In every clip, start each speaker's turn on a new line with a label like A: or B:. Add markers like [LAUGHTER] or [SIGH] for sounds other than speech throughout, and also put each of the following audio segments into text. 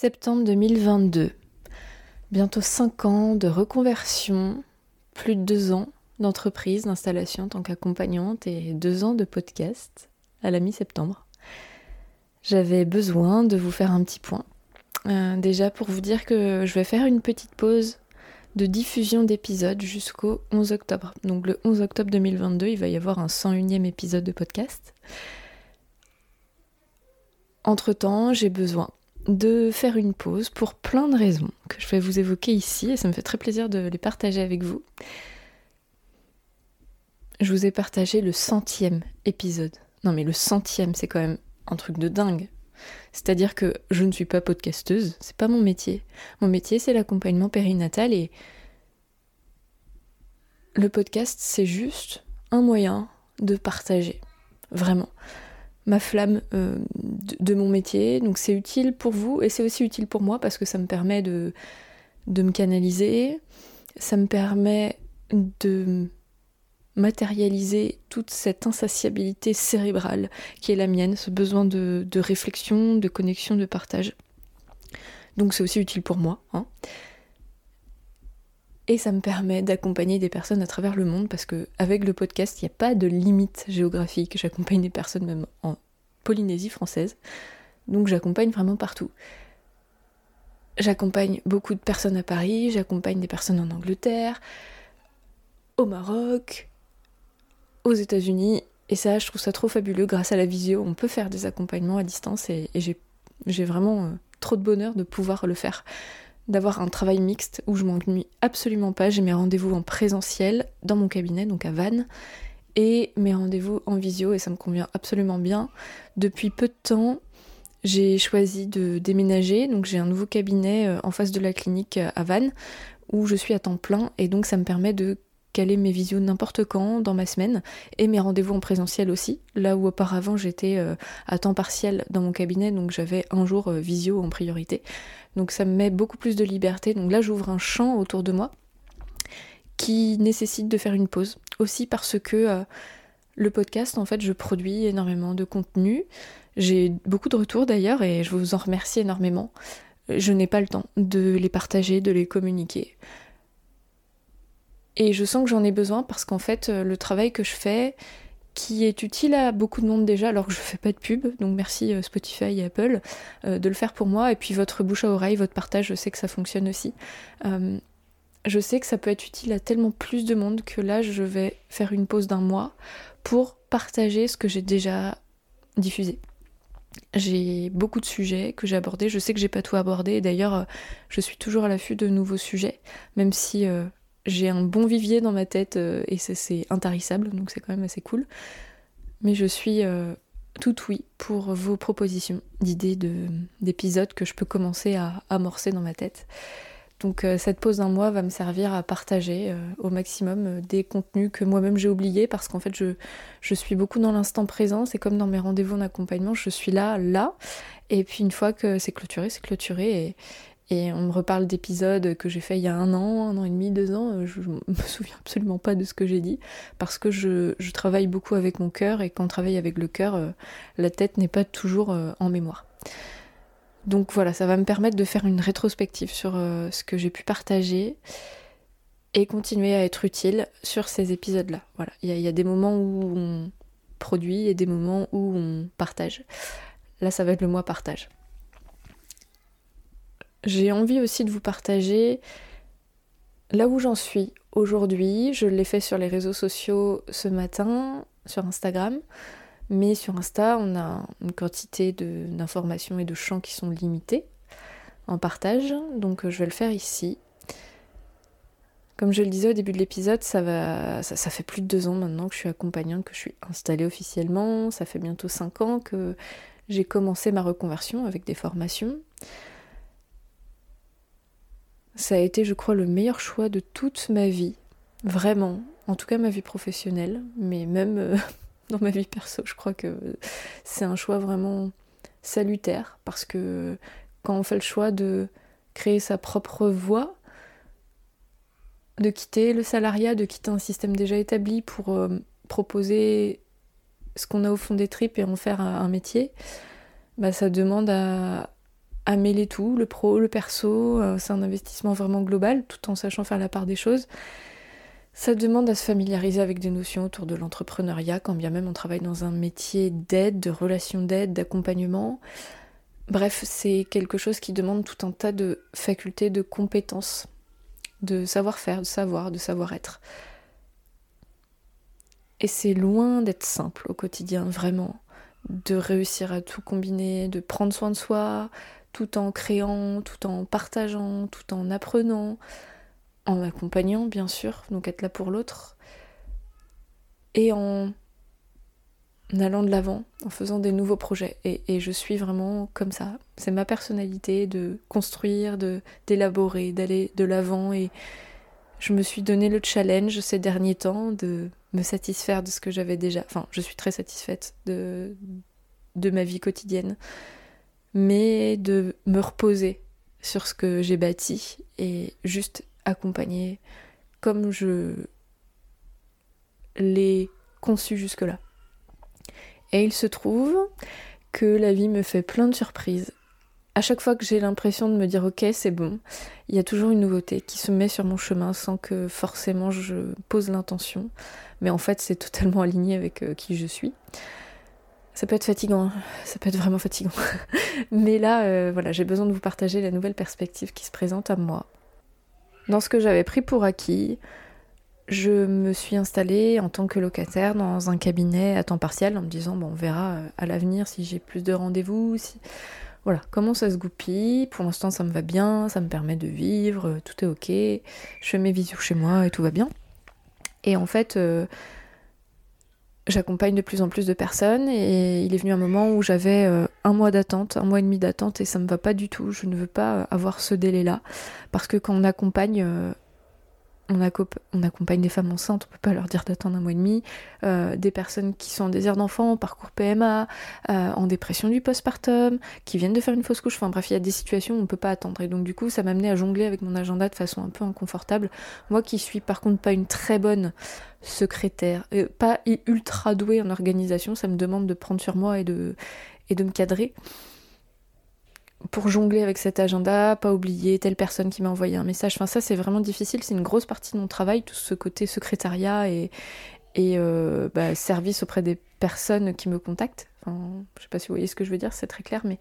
A: Septembre 2022. Bientôt 5 ans de reconversion, plus de 2 ans d'entreprise, d'installation en tant qu'accompagnante et 2 ans de podcast à la mi-septembre. J'avais besoin de vous faire un petit point. Euh, déjà pour vous dire que je vais faire une petite pause de diffusion d'épisodes jusqu'au 11 octobre. Donc le 11 octobre 2022, il va y avoir un 101e épisode de podcast. Entre-temps, j'ai besoin de faire une pause pour plein de raisons que je vais vous évoquer ici et ça me fait très plaisir de les partager avec vous. Je vous ai partagé le centième épisode. Non mais le centième, c'est quand même un truc de dingue. C'est-à-dire que je ne suis pas podcasteuse, c'est pas mon métier. Mon métier, c'est l'accompagnement périnatal et le podcast, c'est juste un moyen de partager. Vraiment ma flamme euh, de, mon métier. Donc c'est utile pour vous et c'est aussi utile pour moi parce que ça me permet de, de me canaliser, ça me permet de matérialiser toute cette insatiabilité cérébrale qui est la mienne, ce besoin de, réflexion, de connexion, de partage. Donc c'est aussi utile pour moi. Hein. Et ça me permet d'accompagner des personnes à travers le monde parce que avec le podcast, il n'y a pas de limite géographique. J'accompagne des personnes même en Polynésie française. Donc j'accompagne vraiment partout. J'accompagne beaucoup de personnes à Paris, j'accompagne des personnes en Angleterre, au Maroc, aux États-Unis. Et ça, je trouve ça trop fabuleux. Grâce à la visio, on peut faire des accompagnements à distance et, j'ai vraiment euh, trop de bonheur de pouvoir le faire d'avoir un travail mixte où je m'ennuie absolument pas. J'ai mes rendez-vous en présentiel dans mon cabinet, donc à Vannes, et mes rendez-vous en visio, et ça me convient absolument bien. Depuis peu de temps, j'ai choisi de déménager, donc j'ai un nouveau cabinet euh, en face de la clinique euh, à Vannes, où je suis à temps plein, et donc ça me permet de mes visios n'importe quand dans ma semaine et mes rendez-vous en présentiel aussi. Là où auparavant j'étais euh, à temps partiel dans mon cabinet, donc j'avais un jour visio en priorité. Donc ça me met beaucoup plus de liberté. Donc là, j'ouvre un champ autour de moi qui nécessite de faire une pause. Aussi parce que euh, le podcast, en fait, je produis énormément de contenu. J'ai beaucoup de retours d'ailleurs et je vous en remercie énormément. Je n'ai pas le temps de les partager, de les communiquer. Et je sens que j'en ai besoin parce qu'en fait, le travail que je fais, qui est utile à beaucoup de monde déjà, alors que je fais pas de pub, donc merci euh, Spotify et Apple euh, de le faire pour moi. Et puis votre bouche à oreille, votre partage, je sais que ça fonctionne aussi. Euh, je sais que ça peut être utile à tellement plus de monde que là, je vais faire une pause d'un mois pour partager ce que j'ai déjà diffusé. J'ai beaucoup de sujets que j'ai abordés. Je sais que j'ai pas tout abordé. D'ailleurs, je suis toujours à l'affût de nouveaux sujets, même si j'ai un bon vivier dans ma tête euh, et c'est intarissable, donc c'est quand même assez cool. Mais je suis euh, tout oui pour vos propositions d'idées d'épisodes que je peux commencer à amorcer dans ma tête. Donc euh, cette pause d'un mois va me servir à partager au maximum des contenus que moi-même j'ai oubliés parce qu'en fait je, je, suis beaucoup dans l'instant présent, c'est comme dans mes rendez-vous en accompagnement, je suis là, là, et puis une fois que c'est clôturé, c'est clôturé, et on me reparle d'épisodes que j'ai fait il y a un an, un an et demi, deux ans. Euh, je me [LAUGHS] souviens absolument pas de ce que j'ai dit parce que je, travaille beaucoup avec mon cœur et quand on travaille avec le cœur, euh, la tête n'est pas toujours euh, en mémoire. Donc voilà, ça va me permettre de faire une rétrospective sur ce que j'ai pu partager et continuer à être utile sur ces épisodes-là. Voilà, il y, a des moments où on produit et des moments où on partage. Là, ça va être le mois partage. J'ai envie aussi de vous partager là où j'en suis aujourd'hui. Je l'ai fait sur les réseaux sociaux ce matin, sur Instagram. Mais sur Insta, on a une quantité d'informations et de champs qui sont limités en partage. Donc je vais le faire ici. Comme je le disais au début de l'épisode, ça, va, ça, fait plus de deux ans maintenant que je suis accompagnante, que je suis installée officiellement. Ça fait bientôt cinq ans que j'ai commencé ma reconversion avec des formations. Ça a été, je crois, le meilleur choix de toute ma vie. Vraiment. En tout cas, ma vie professionnelle. Mais même euh, [LAUGHS] dans ma vie perso, je crois que c'est un choix vraiment salutaire. Parce que quand on fait le choix de créer sa propre voie, de quitter le salariat, de quitter un système déjà établi pour euh, proposer ce qu'on a au fond des tripes et en faire un, métier, bah, ça demande à, à mêler tout, le pro, le perso, euh, c'est un investissement vraiment global, tout en sachant faire la part des choses. Ça demande à se familiariser avec des notions autour de l'entrepreneuriat, quand bien même on travaille dans un métier d'aide, de relation d'aide, d'accompagnement. Bref, c'est quelque chose qui demande tout un tas de facultés, de compétences, de savoir-faire, de savoir, de savoir-être. Et c'est loin d'être simple au quotidien, vraiment, de réussir à tout combiner, de prendre soin de soi, tout en créant, tout en partageant, tout en apprenant, en accompagnant, bien sûr, donc être là pour l'autre, et en allant de l'avant, en faisant des nouveaux projets. Et, je suis vraiment comme ça. C'est ma personnalité de construire, de d'élaborer, d'aller de l'avant. Et je me suis donné le challenge ces derniers temps de me satisfaire de ce que j'avais déjà. Enfin, je suis très satisfaite de, de ma vie quotidienne. Mais de me reposer sur ce que j'ai bâti et juste accompagner comme je l'ai conçu jusque-là. Et il se trouve que la vie me fait plein de surprises. À chaque fois que j'ai l'impression de me dire ok c'est bon, il y a toujours une nouveauté qui se met sur mon chemin sans que forcément je pose l'intention. Mais en fait c'est [LAUGHS] totalement aligné avec euh, qui je suis. Ça peut être fatigant, hein. ça peut être vraiment fatigant. [LAUGHS] Mais là, euh, voilà, j'ai besoin de vous partager la nouvelle perspective qui se présente à moi. Dans ce que j'avais pris pour acquis, je me suis installée en tant que locataire dans un cabinet à temps partiel en me disant bon on verra euh, à l'avenir si j'ai plus de rendez-vous, si voilà, comment ça se goupille, pour l'instant ça me va bien, ça me permet de vivre, euh, tout est ok, je fais mes visios chez moi et tout va bien. Et en fait, j'accompagne de plus en plus de personnes et il est venu un moment où j'avais un mois d'attente, un mois et demi d'attente et ça me va pas du tout, je ne veux pas avoir ce délai-là parce que quand on accompagne on, accompagne des femmes enceintes, on peut pas leur dire d'attendre un mois et demi, euh, des personnes qui sont en désir d'enfant, parcours PMA, euh, en dépression du postpartum, qui viennent de faire une fausse couche, enfin bref, il y a des situations où on peut pas attendre. Et donc du coup, ça m'a amené à jongler avec mon agenda de façon un peu inconfortable. Moi qui suis par contre pas une très bonne secrétaire, euh, pas ultra douée en organisation, ça me demande de prendre sur moi et de, et de me cadrer pour jongler avec cet agenda, pas oublier telle personne qui m'a envoyé un message. Enfin, ça, c'est vraiment difficile. C'est une grosse partie de mon travail, tout ce côté secrétariat et, et euh, bah, service auprès des personnes qui me contactent. Enfin, je sais pas si vous voyez ce que je veux dire, c'est très clair, mais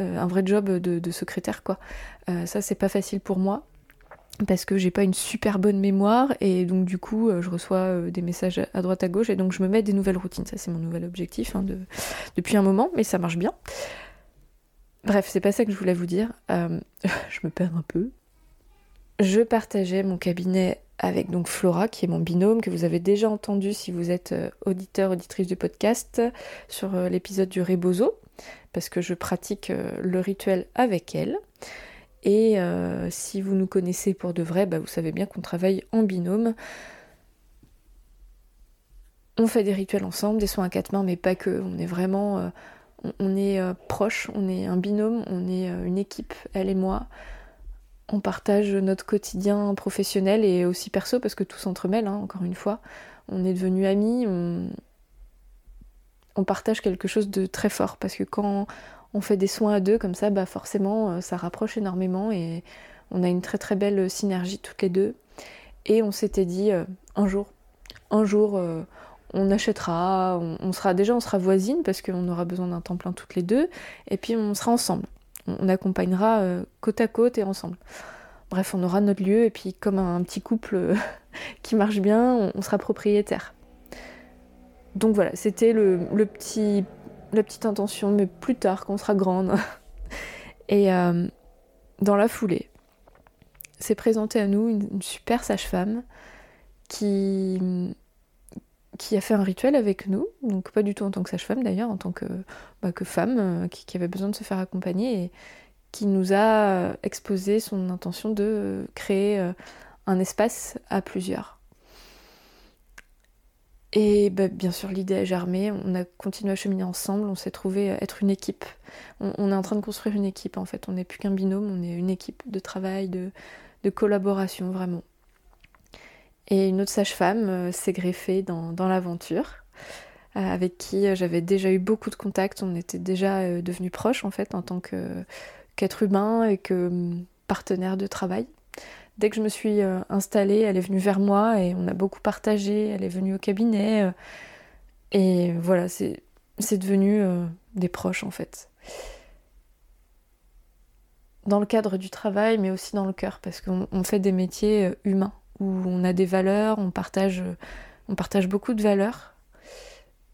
A: euh, un vrai job de, secrétaire, quoi. Euh, ça, c'est pas facile pour moi parce que j'ai pas une super bonne mémoire et donc du coup je reçois des messages à droite à gauche et donc je me mets des nouvelles routines ça c'est mon nouvel objectif hein, de, depuis un moment mais ça marche bien Bref, c'est pas ça que je voulais vous dire. Euh, [LAUGHS] je me perds un peu. Je partageais mon cabinet avec donc Flora, qui est mon binôme, que vous avez déjà entendu si vous êtes euh, auditeur, auditrice du podcast, sur euh, l'épisode du Rebozo, parce que je pratique le rituel avec elle. Et si vous nous connaissez pour de vrai, bah, vous savez bien qu'on travaille en binôme. On fait des rituels ensemble, des soins à quatre mains, mais pas que. On est vraiment on est euh, proches, on est un binôme, on est euh, une équipe, elle et moi. On partage notre quotidien professionnel et aussi perso parce que tout s'entremêle, hein, encore une fois. On est devenus amis, on... partage quelque chose de très fort parce que quand on fait des soins à deux comme ça, bah forcément euh, ça rapproche énormément et on a une très très belle synergie toutes les deux. Et on s'était dit un jour, un jour on achètera, on, sera déjà on sera voisine parce qu'on aura besoin d'un temps plein toutes les deux, et puis on sera ensemble. On, accompagnera euh, côte à côte et ensemble. Bref, on aura notre lieu et puis comme un, petit couple [LAUGHS] qui marche bien, on, sera propriétaire. Donc voilà, c'était la petite intention, mais plus tard, quand on sera grande. [LAUGHS] et euh, dans la foulée, s'est présentée à nous une super sage-femme qui qui a fait un rituel avec nous, donc pas du tout en tant que sage-femme d'ailleurs, en tant que, bah, femme euh, qui, avait besoin de se faire accompagner et qui nous a exposé son intention de créer euh, un espace à plusieurs. Et bah, bien sûr, l'idée a germé, on a continué à cheminer ensemble, on s'est trouvé être une équipe. On, est en train de construire une équipe en fait, on n'est plus qu'un binôme, on est une équipe de travail, de collaboration vraiment. Et une autre sage-femme euh, s'est greffée dans, l'aventure, euh, avec qui euh, j'avais déjà eu beaucoup de contacts. On était déjà devenus proches en fait en tant qu'être humain et que hum, partenaire de travail. Dès que je me suis installée, elle est venue vers moi et on a beaucoup partagé. Elle est venue au cabinet. Et voilà, c'est devenu des proches en fait. Dans le cadre du travail, mais aussi dans le cœur, parce qu'on fait des métiers humains, où on a des valeurs, on partage, on partage beaucoup de valeurs.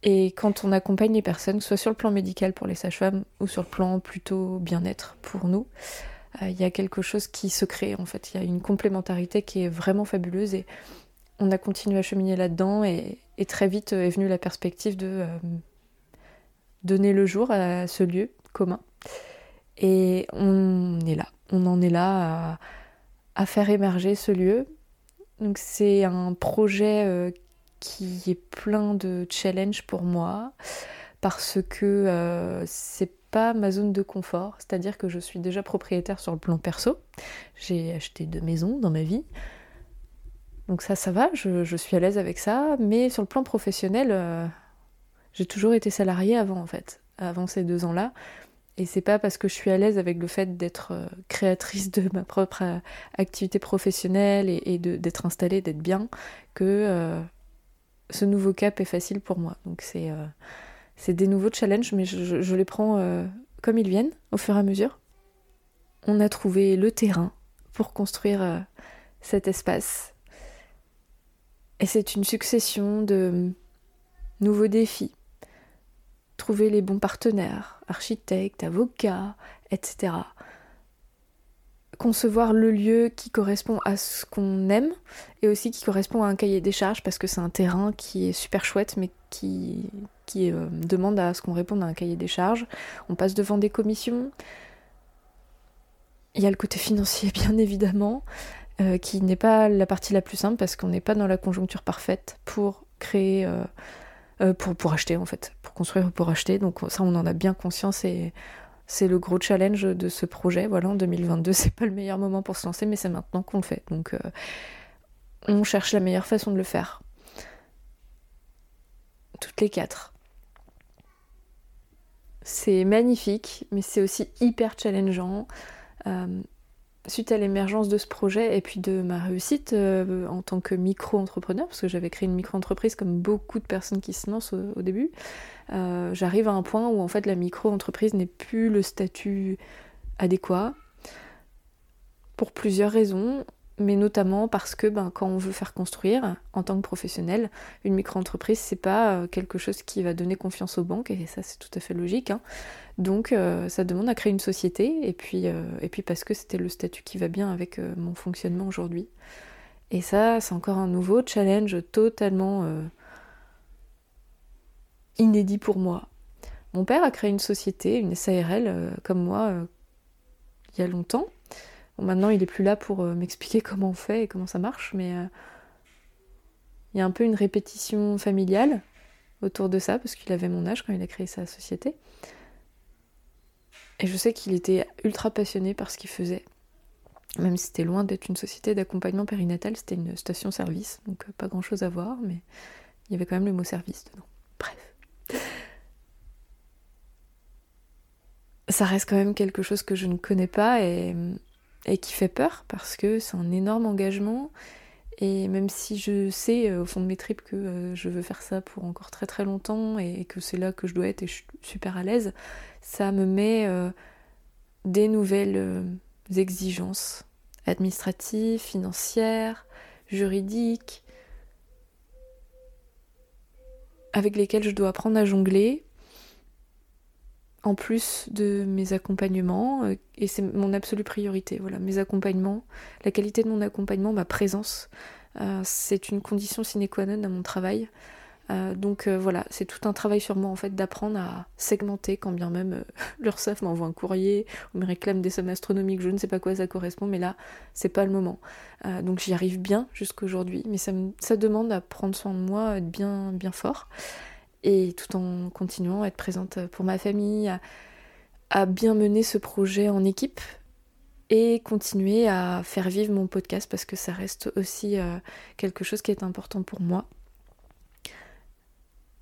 A: Et quand on accompagne les personnes, soit sur le plan médical pour les sages-femmes ou sur le plan plutôt bien-être pour nous, euh, il y a quelque chose qui se crée en fait. Il y a une complémentarité qui est vraiment fabuleuse et on a continué à cheminer là-dedans et, très vite est venue la perspective de euh, donner le jour à ce lieu commun. Et on est là, on en est là à, faire émerger ce lieu. Donc c'est un projet euh, qui est plein de challenges pour moi parce que c'est pas ma zone de confort, c'est-à-dire que je suis déjà propriétaire sur le plan perso. J'ai acheté deux maisons dans ma vie. Donc ça, ça va, je, suis à l'aise avec ça. Mais sur le plan professionnel, euh, j'ai toujours été salariée avant, en fait, avant ces deux ans-là. Et c'est pas parce que je suis à l'aise avec le fait d'être euh, créatrice de ma propre euh, activité professionnelle et, d'être installée, d'être bien, que ce nouveau cap est facile pour moi. Donc c'est des nouveaux challenges, mais je, les prends euh, comme ils viennent, au fur et à mesure. On a trouvé le terrain pour construire euh, cet espace. Et c'est une succession de nouveaux défis. Trouver les bons partenaires, architectes, avocats, etc concevoir le lieu qui correspond à ce qu'on aime et aussi qui correspond à un cahier des charges parce que c'est un terrain qui est super chouette mais qui, qui euh, demande à ce qu'on réponde à un cahier des charges. On passe devant des commissions. Il y a le côté financier [LAUGHS] bien évidemment euh, qui n'est pas la partie la plus simple parce qu'on n'est pas dans la conjoncture parfaite pour créer... Euh, pour, pour acheter en fait, pour acheter. Donc ça on en a bien conscience et c'est le gros challenge de ce projet. Voilà, en 2022, [LAUGHS] c'est pas le meilleur moment pour se lancer, mais c'est maintenant qu'on le fait. Donc, euh, on cherche la meilleure façon de le faire. Toutes les quatre. C'est magnifique, mais c'est aussi hyper challengeant. Euh, suite à l'émergence de ce projet et puis de ma réussite euh, en tant que micro-entrepreneur, parce que j'avais créé une micro-entreprise comme beaucoup de personnes qui se lancent au, début, euh, j'arrive à un point où en fait la micro-entreprise n'est plus le statut adéquat pour plusieurs raisons mais notamment parce que ben, quand on veut faire construire en tant que professionnel, une micro-entreprise, c'est pas euh, quelque chose qui va donner confiance aux banques, et ça c'est tout à fait logique. Hein. Donc euh, ça demande à créer une société, et puis, euh, et puis parce que c'était le statut qui va bien avec mon fonctionnement aujourd'hui. Et ça, c'est encore un nouveau challenge totalement inédit pour moi. Mon père a créé une société, une SARL, comme moi, il y a longtemps maintenant, il est plus là pour euh, m'expliquer [LAUGHS] comment on fait et comment ça marche, mais euh, il y a un peu une répétition familiale autour de ça, parce qu'il avait mon âge quand il a créé sa société. Et je sais qu'il était ultra passionné par ce qu'il faisait. Même si c'était loin d'être une société d'accompagnement périnatal, c'était une station-service, donc euh, pas grand-chose à voir, mais il y avait quand même le mot service dedans. Bref. Ça reste quand même quelque chose que je ne connais pas et et qui fait peur parce que c'est un énorme engagement. Et même si je sais euh, au fond de mes tripes que euh, je veux faire ça pour encore très très longtemps et, que c'est là que je dois être et je suis super à l'aise, ça me met euh, des nouvelles exigences administratives, financières, juridiques, avec lesquelles je dois apprendre à jongler en plus de mes accompagnements, euh, et c'est mon absolue priorité, voilà, mes accompagnements, la qualité de mon accompagnement, ma présence, euh, c'est une condition sine qua non à mon travail. Euh, donc voilà, c'est tout un travail sur moi en fait d'apprendre à segmenter quand bien même [LAUGHS] l'URSSAF m'envoie un courrier ou me réclame des sommes astronomiques, je ne sais pas quoi ça correspond, mais là c'est pas le moment. donc j'y arrive bien jusqu'aujourd'hui, mais ça, demande à prendre soin de moi, être bien, bien fort et tout en continuant à être présente pour ma famille, à, bien mener ce projet en équipe et continuer à faire vivre mon podcast parce que ça reste aussi euh, quelque chose qui est important pour moi.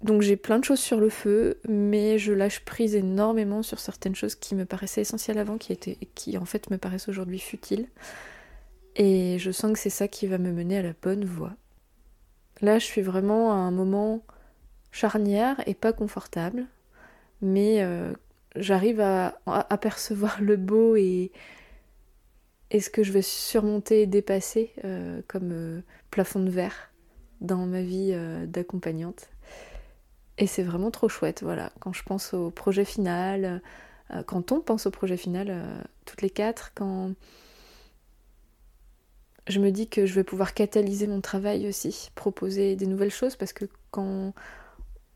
A: Donc j'ai plein de choses sur le feu, mais je lâche prise énormément sur certaines choses qui me paraissaient essentielles avant, qui, étaient, qui en fait me paraissent aujourd'hui futiles. Et je sens que c'est ça qui va me mener à la bonne voie. Là, je suis vraiment à un moment charnière et pas confortable, mais euh, j'arrive à, apercevoir le beau et, ce que je vais surmonter et dépasser euh, comme euh, plafond de verre dans ma vie d'accompagnante. Et c'est vraiment trop chouette, voilà. Quand je pense au projet final, quand on pense au projet final, toutes les quatre, quand je me dis que je vais pouvoir catalyser mon travail aussi, proposer des nouvelles choses, parce que quand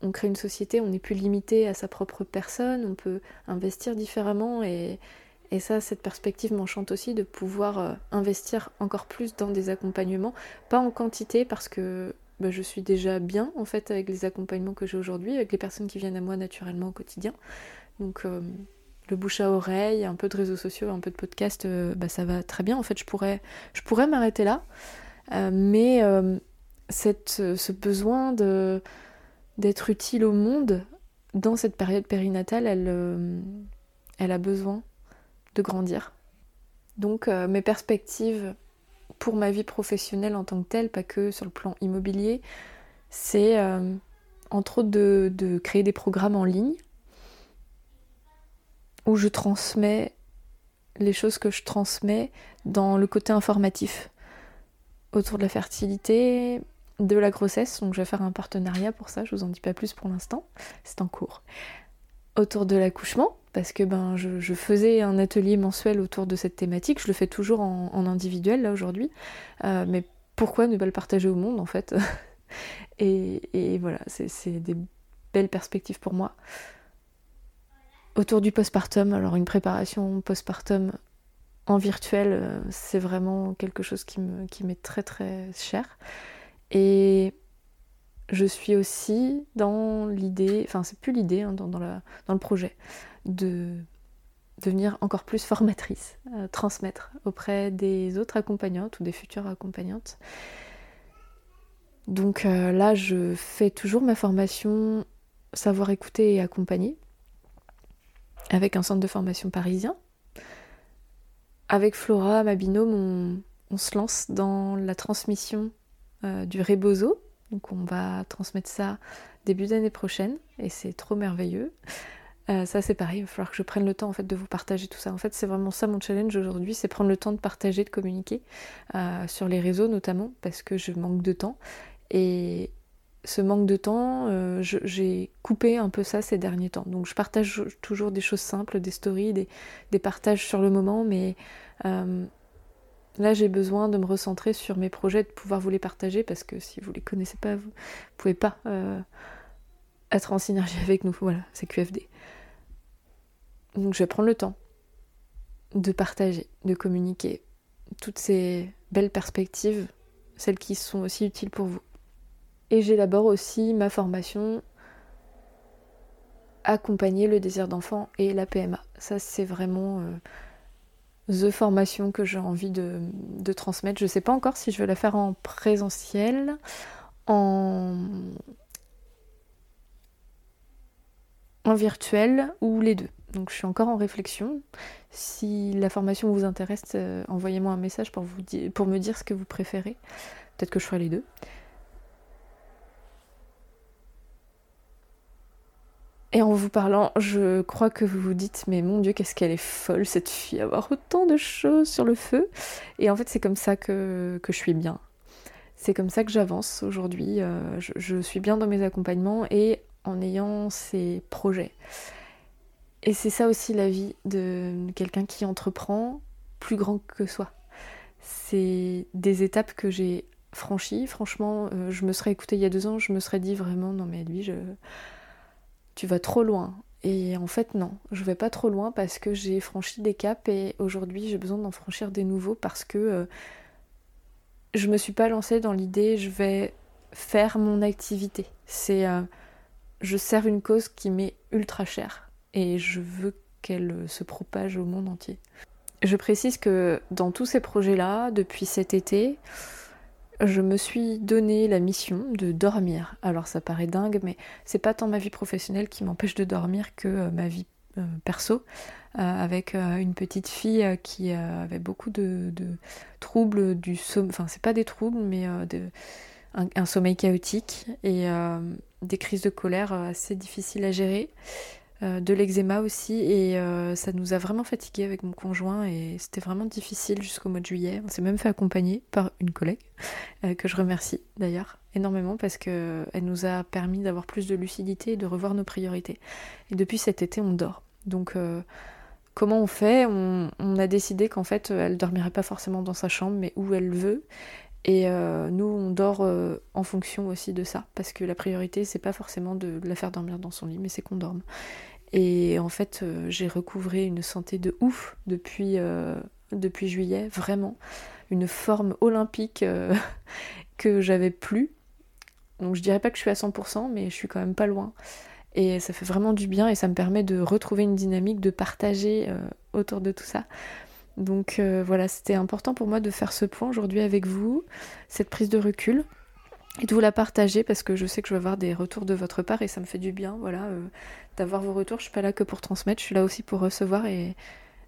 A: on crée une société, on n'est plus limité à sa propre personne, on peut investir différemment et, ça, cette perspective m'enchante aussi de pouvoir euh, investir encore plus dans des accompagnements, pas en quantité parce que bah, je suis déjà bien en fait avec les accompagnements que j'ai aujourd'hui, avec les personnes qui viennent à moi naturellement au quotidien. Donc euh, le bouche à oreille, un peu de réseaux sociaux, un peu de podcast, euh, bah, ça va très bien. En fait, je pourrais, m'arrêter là, mais ce besoin de d'être utile au monde dans cette période périnatale, elle, elle a besoin de grandir. Donc mes perspectives pour ma vie professionnelle en tant que telle, pas que sur le plan immobilier, c'est euh, entre autres de, créer des programmes en ligne où je transmets les choses que je transmets dans le côté informatif autour de la fertilité, de la grossesse. Donc je vais faire un partenariat pour ça, je vous en dis pas plus pour l'instant, c'est en cours. Autour de l'accouchement, parce que ben, je, faisais un atelier mensuel autour de cette thématique, je le fais toujours en, individuel là aujourd'hui, euh, mais pourquoi ne pas le partager au monde en fait [LAUGHS] et, voilà, c'est des belles perspectives pour moi. Autour du postpartum, alors une préparation postpartum en virtuel, euh, c'est vraiment quelque chose qui m'est qui très très cher. Et je suis aussi dans l'idée, enfin c'est plus l'idée, hein, dans, le projet, de devenir encore plus formatrice, euh, transmettre auprès des autres accompagnantes ou des futures accompagnantes. Donc euh, là, je fais toujours ma formation savoir écouter et accompagner avec un centre de formation parisien. Avec Flora, ma binôme, on, se lance dans la transmission euh, du rebozo. Donc on va transmettre ça début d'année prochaine et c'est trop merveilleux. Euh, ça c'est pareil, il va falloir que je prenne le temps en fait de vous partager tout ça. En fait c'est vraiment ça mon challenge aujourd'hui, c'est prendre le temps de partager, de communiquer euh, sur les réseaux notamment parce que je manque de temps. Et ce manque de temps, j'ai coupé un peu ça ces derniers temps. Donc je partage toujours des choses simples, des stories, des partages sur le moment, mais là j'ai besoin de me recentrer sur mes projets, de pouvoir vous les partager parce que si vous les connaissez pas, vous pouvez pas être en synergie avec nous. Voilà, c'est QFD. Donc je vais prendre le temps de partager, de communiquer toutes ces belles perspectives, celles qui sont aussi utiles pour vous. Et j'élabore aussi ma formation accompagner le désir d'enfant et la PMA. Ça c'est vraiment euh, the formation que j'ai envie de, transmettre. Je ne sais pas encore si je vais la faire en présentiel, en en virtuel ou les deux. Donc je suis encore en réflexion. Si la formation vous intéresse, euh, envoyez-moi un message pour, vous pour me dire ce que vous préférez. Peut-être que je ferai les deux. Et en vous parlant, je crois que vous vous dites, mais mon Dieu, qu'est-ce qu'elle est folle, cette fille, avoir autant de choses sur le feu. Et en fait, c'est comme ça que, je suis bien. C'est comme ça que j'avance aujourd'hui. Euh, je, suis bien dans mes accompagnements et en ayant ces projets. Et c'est ça aussi la vie de quelqu'un qui entreprend plus grand que soi. C'est des étapes que j'ai franchies. Franchement, euh, je me serais écoutée il y a deux ans, je me serais dit vraiment, non mais lui, je... tu vas trop loin. Et en fait, non, je vais pas trop loin parce que j'ai franchi des caps et aujourd'hui j'ai besoin d'en franchir des nouveaux parce que euh, je me suis pas lancée dans l'idée je vais faire mon activité. C'est euh, je sers une cause qui m'est ultra chère et je veux qu'elle se propage au monde entier. Je précise que dans tous ces projets-là, depuis cet été, je me suis donné la mission de dormir. Alors ça paraît dingue, mais c'est pas tant ma vie professionnelle qui m'empêche de dormir que euh, ma vie euh, perso, avec une petite fille qui avait beaucoup de, troubles du sommeil. Enfin, c'est pas des troubles, mais un, sommeil chaotique et des crises de colère assez difficiles à gérer. Euh, de l'eczéma aussi et euh, ça nous a vraiment fatigué avec mon conjoint et c'était vraiment difficile jusqu'au mois de juillet. On s'est même fait accompagner par une collègue euh, que je remercie d'ailleurs énormément parce qu'elle nous a permis d'avoir plus de lucidité et de revoir nos priorités. Et depuis cet été on dort. Donc comment on fait? On, a décidé qu'en fait elle dormirait pas forcément dans sa chambre mais où elle veut et nous, on dort en fonction aussi de ça, parce que la priorité, c'est pas forcément de la faire dormir dans son lit, mais c'est qu'on dorme. Et en fait, euh, j'ai recouvré une santé de ouf depuis, euh, depuis juillet, vraiment. Une forme olympique euh, [LAUGHS] que j'avais plus. Donc je dirais pas que je suis à 100%, mais je suis quand même pas loin. Et ça fait vraiment du bien et ça me permet de retrouver une dynamique, de partager autour de tout ça. Donc voilà, c'était important pour moi de faire ce point aujourd'hui avec vous, cette prise de recul et de vous la partager parce que je sais que je vais avoir des retours de votre part et ça me fait du bien, voilà, euh, d'avoir vos retours. Je suis pas là que pour transmettre, je suis là aussi pour recevoir et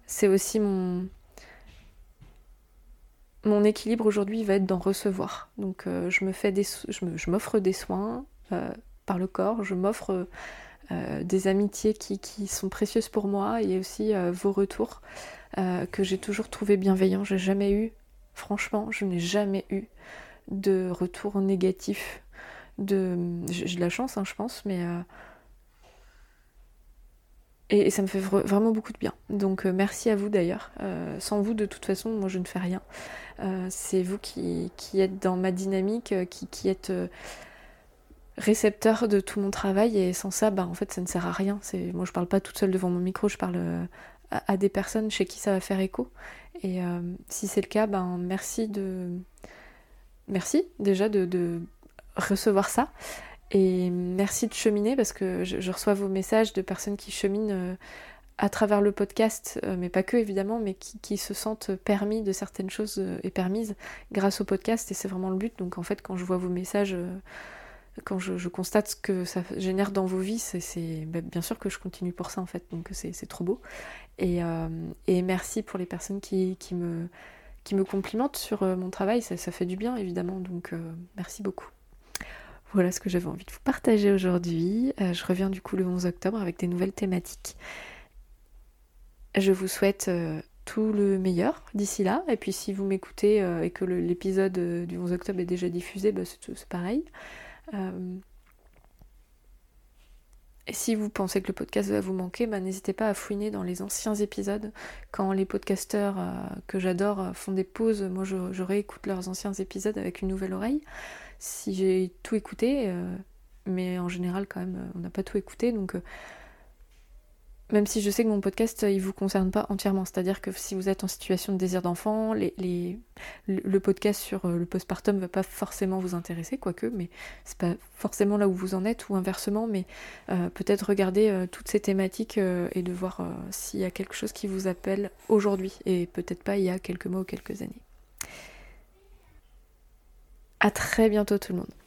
A: c'est aussi mon mon équilibre aujourd'hui va être d'en recevoir. Donc euh, je me fais des je m'offre des soins euh, par le corps, je m'offre des amitiés qui, sont précieuses pour moi et aussi vos retours que j'ai toujours trouvé bienveillants. J'ai jamais eu, franchement, je n'ai jamais eu de retours négatifs. De... J'ai de la chance, hein, je pense, mais. Euh, et, ça me fait vraiment beaucoup de bien. Donc euh, merci à vous d'ailleurs. Euh, sans vous, de toute façon, moi je ne fais rien. c'est vous qui, qui, êtes dans ma dynamique, qui êtes récepteur de tout mon travail et sans ça, bah, en fait, ça ne sert à rien. C'est moi, je parle pas toute seule devant mon micro, je parle à, à des personnes chez qui ça va faire écho. Et si c'est le cas, ben merci de merci déjà de, recevoir ça. Et merci de cheminer parce que je, reçois vos messages de personnes qui cheminent euh, à travers le podcast, euh, mais pas que évidemment, mais qui, se sentent permis de certaines choses euh, et permises grâce au podcast et c'est vraiment le but. Donc en fait, quand je vois vos messages, quand je, constate ce que ça génère dans vos vies, c'est bah, bien sûr que je continue pour ça en fait. Donc c'est trop beau. Et, merci pour les personnes qui me qui me complimente sur euh, mon travail, ça, fait du bien évidemment, donc euh, merci beaucoup. Voilà ce que j'avais envie de vous partager aujourd'hui. Euh, je reviens du coup le 11 octobre avec des nouvelles thématiques. Je vous souhaite tout le meilleur d'ici là. Et puis si vous m'écoutez et que l'épisode du 11 octobre est déjà diffusé, bah, c'est pareil. Et si vous pensez que le podcast va vous manquer, bah, n'hésitez pas à fouiner dans les anciens épisodes. Quand les podcasteurs euh, que j'adore euh, font des pauses, moi je, réécoute leurs anciens épisodes avec une nouvelle oreille. Si j'ai tout écouté, euh, mais en général quand même on n'a pas tout écouté, donc même si je sais que mon podcast il vous concerne pas entièrement, c'est-à-dire que si vous êtes en situation de désir d'enfant, le podcast sur euh, le postpartum va pas forcément vous intéresser, quoique, mais c'est pas forcément là où vous en êtes ou inversement, mais euh, peut-être regarder euh, toutes ces thématiques et de voir s'il y a quelque chose qui vous appelle aujourd'hui et peut-être pas il y a quelques mois ou quelques années. À très bientôt tout le monde.